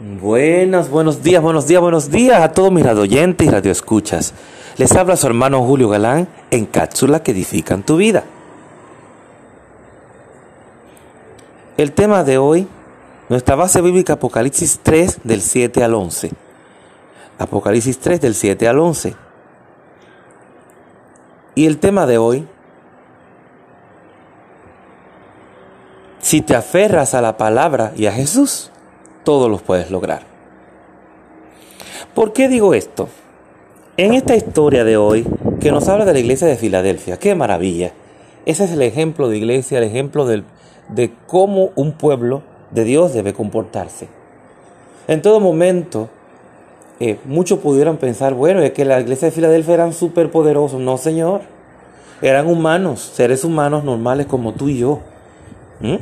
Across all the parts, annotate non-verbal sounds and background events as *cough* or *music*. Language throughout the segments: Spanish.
Buenos, buenos días, buenos días, buenos días a todos mis radioyentes y radioescuchas. Les habla su hermano Julio Galán en cápsulas que edifican tu vida. El tema de hoy, nuestra base bíblica Apocalipsis 3 del 7 al 11. Apocalipsis 3 del 7 al 11. Y el tema de hoy, si te aferras a la palabra y a Jesús, todo lo puedes lograr. ¿Por qué digo esto? En esta historia de hoy, que nos habla de la iglesia de Filadelfia, qué maravilla. Ese es el ejemplo de iglesia, el ejemplo de cómo un pueblo de Dios debe comportarse. En todo momento, eh, muchos pudieran pensar, bueno, es que la iglesia de Filadelfia eran súper poderosos. No, Señor. Eran humanos, seres humanos normales como tú y yo. ¿Mm?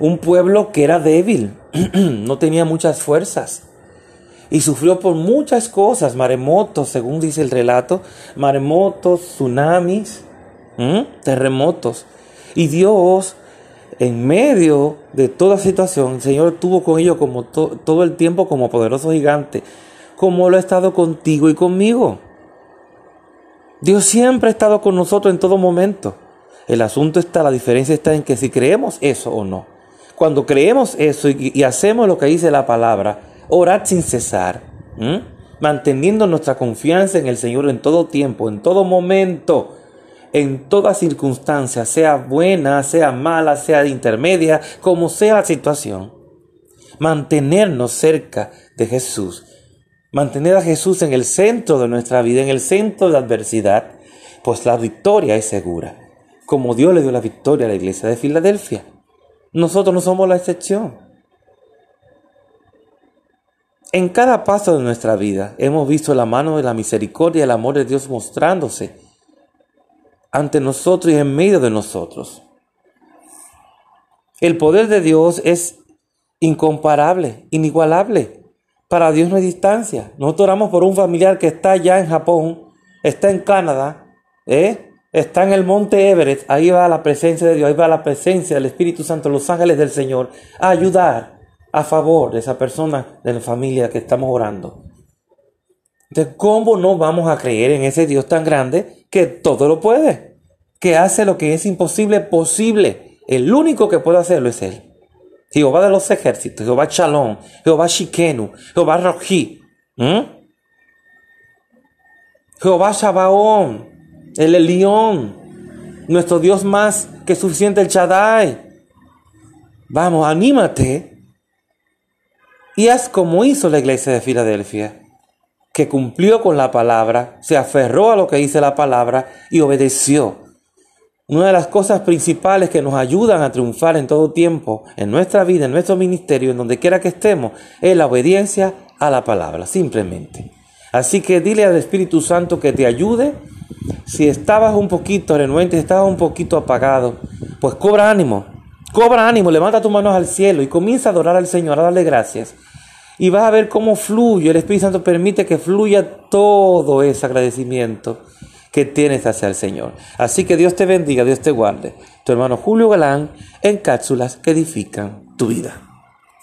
Un pueblo que era débil, *clears throat* no tenía muchas fuerzas y sufrió por muchas cosas, maremotos, según dice el relato, maremotos, tsunamis, terremotos. Y Dios, en medio de toda situación, el Señor estuvo con ellos como todo el tiempo como poderoso gigante, como lo ha estado contigo y conmigo. Dios siempre ha estado con nosotros en todo momento. El asunto está, la diferencia está en que si creemos eso o no. Cuando creemos eso y, hacemos lo que dice la palabra, orad sin cesar, manteniendo nuestra confianza en el Señor en todo tiempo, en todo momento, en toda circunstancia, sea buena, sea mala, sea intermedia, como sea la situación. Mantenernos cerca de Jesús. Mantener a Jesús en el centro de nuestra vida, en el centro de la adversidad, pues la victoria es segura, como Dios le dio la victoria a la iglesia de Filadelfia. Nosotros no somos la excepción. En cada paso de nuestra vida hemos visto la mano de la misericordia y el amor de Dios mostrándose ante nosotros y en medio de nosotros. El poder de Dios es incomparable, inigualable. Para Dios no hay distancia. Nosotros oramos por un familiar que está allá en Japón, está en Canadá, ¿eh? Está en el monte Everest, ahí va la presencia de Dios, ahí va la presencia del Espíritu Santo, los ángeles del Señor, a ayudar a favor de esa persona, de la familia que estamos orando. Entonces, ¿cómo no vamos a creer en ese Dios tan grande que todo lo puede? Que hace lo que es imposible posible. El único que puede hacerlo es Él. Jehová de los ejércitos, Jehová Shalom, Jehová Shikenu, Jehová Rojí, Jehová Shabaón, el Elión, nuestro Dios más que suficiente, el Shaddai. Vamos, anímate y haz como hizo la iglesia de Filadelfia, que cumplió con la palabra, se aferró a lo que dice la palabra y obedeció. Una de las cosas principales que nos ayudan a triunfar en todo tiempo, en nuestra vida, en nuestro ministerio, en donde quiera que estemos, es la obediencia a la palabra, simplemente. Así que dile al Espíritu Santo que te ayude si estabas un poquito renuente, si estabas un poquito apagado, pues cobra ánimo, cobra ánimo, levanta tus manos al cielo y comienza a adorar al Señor, a darle gracias. Y vas a ver cómo fluye, el Espíritu Santo permite que fluya todo ese agradecimiento que tienes hacia el Señor. Así que Dios te bendiga, Dios te guarde. Tu hermano Julio Galán en cápsulas que edifican tu vida.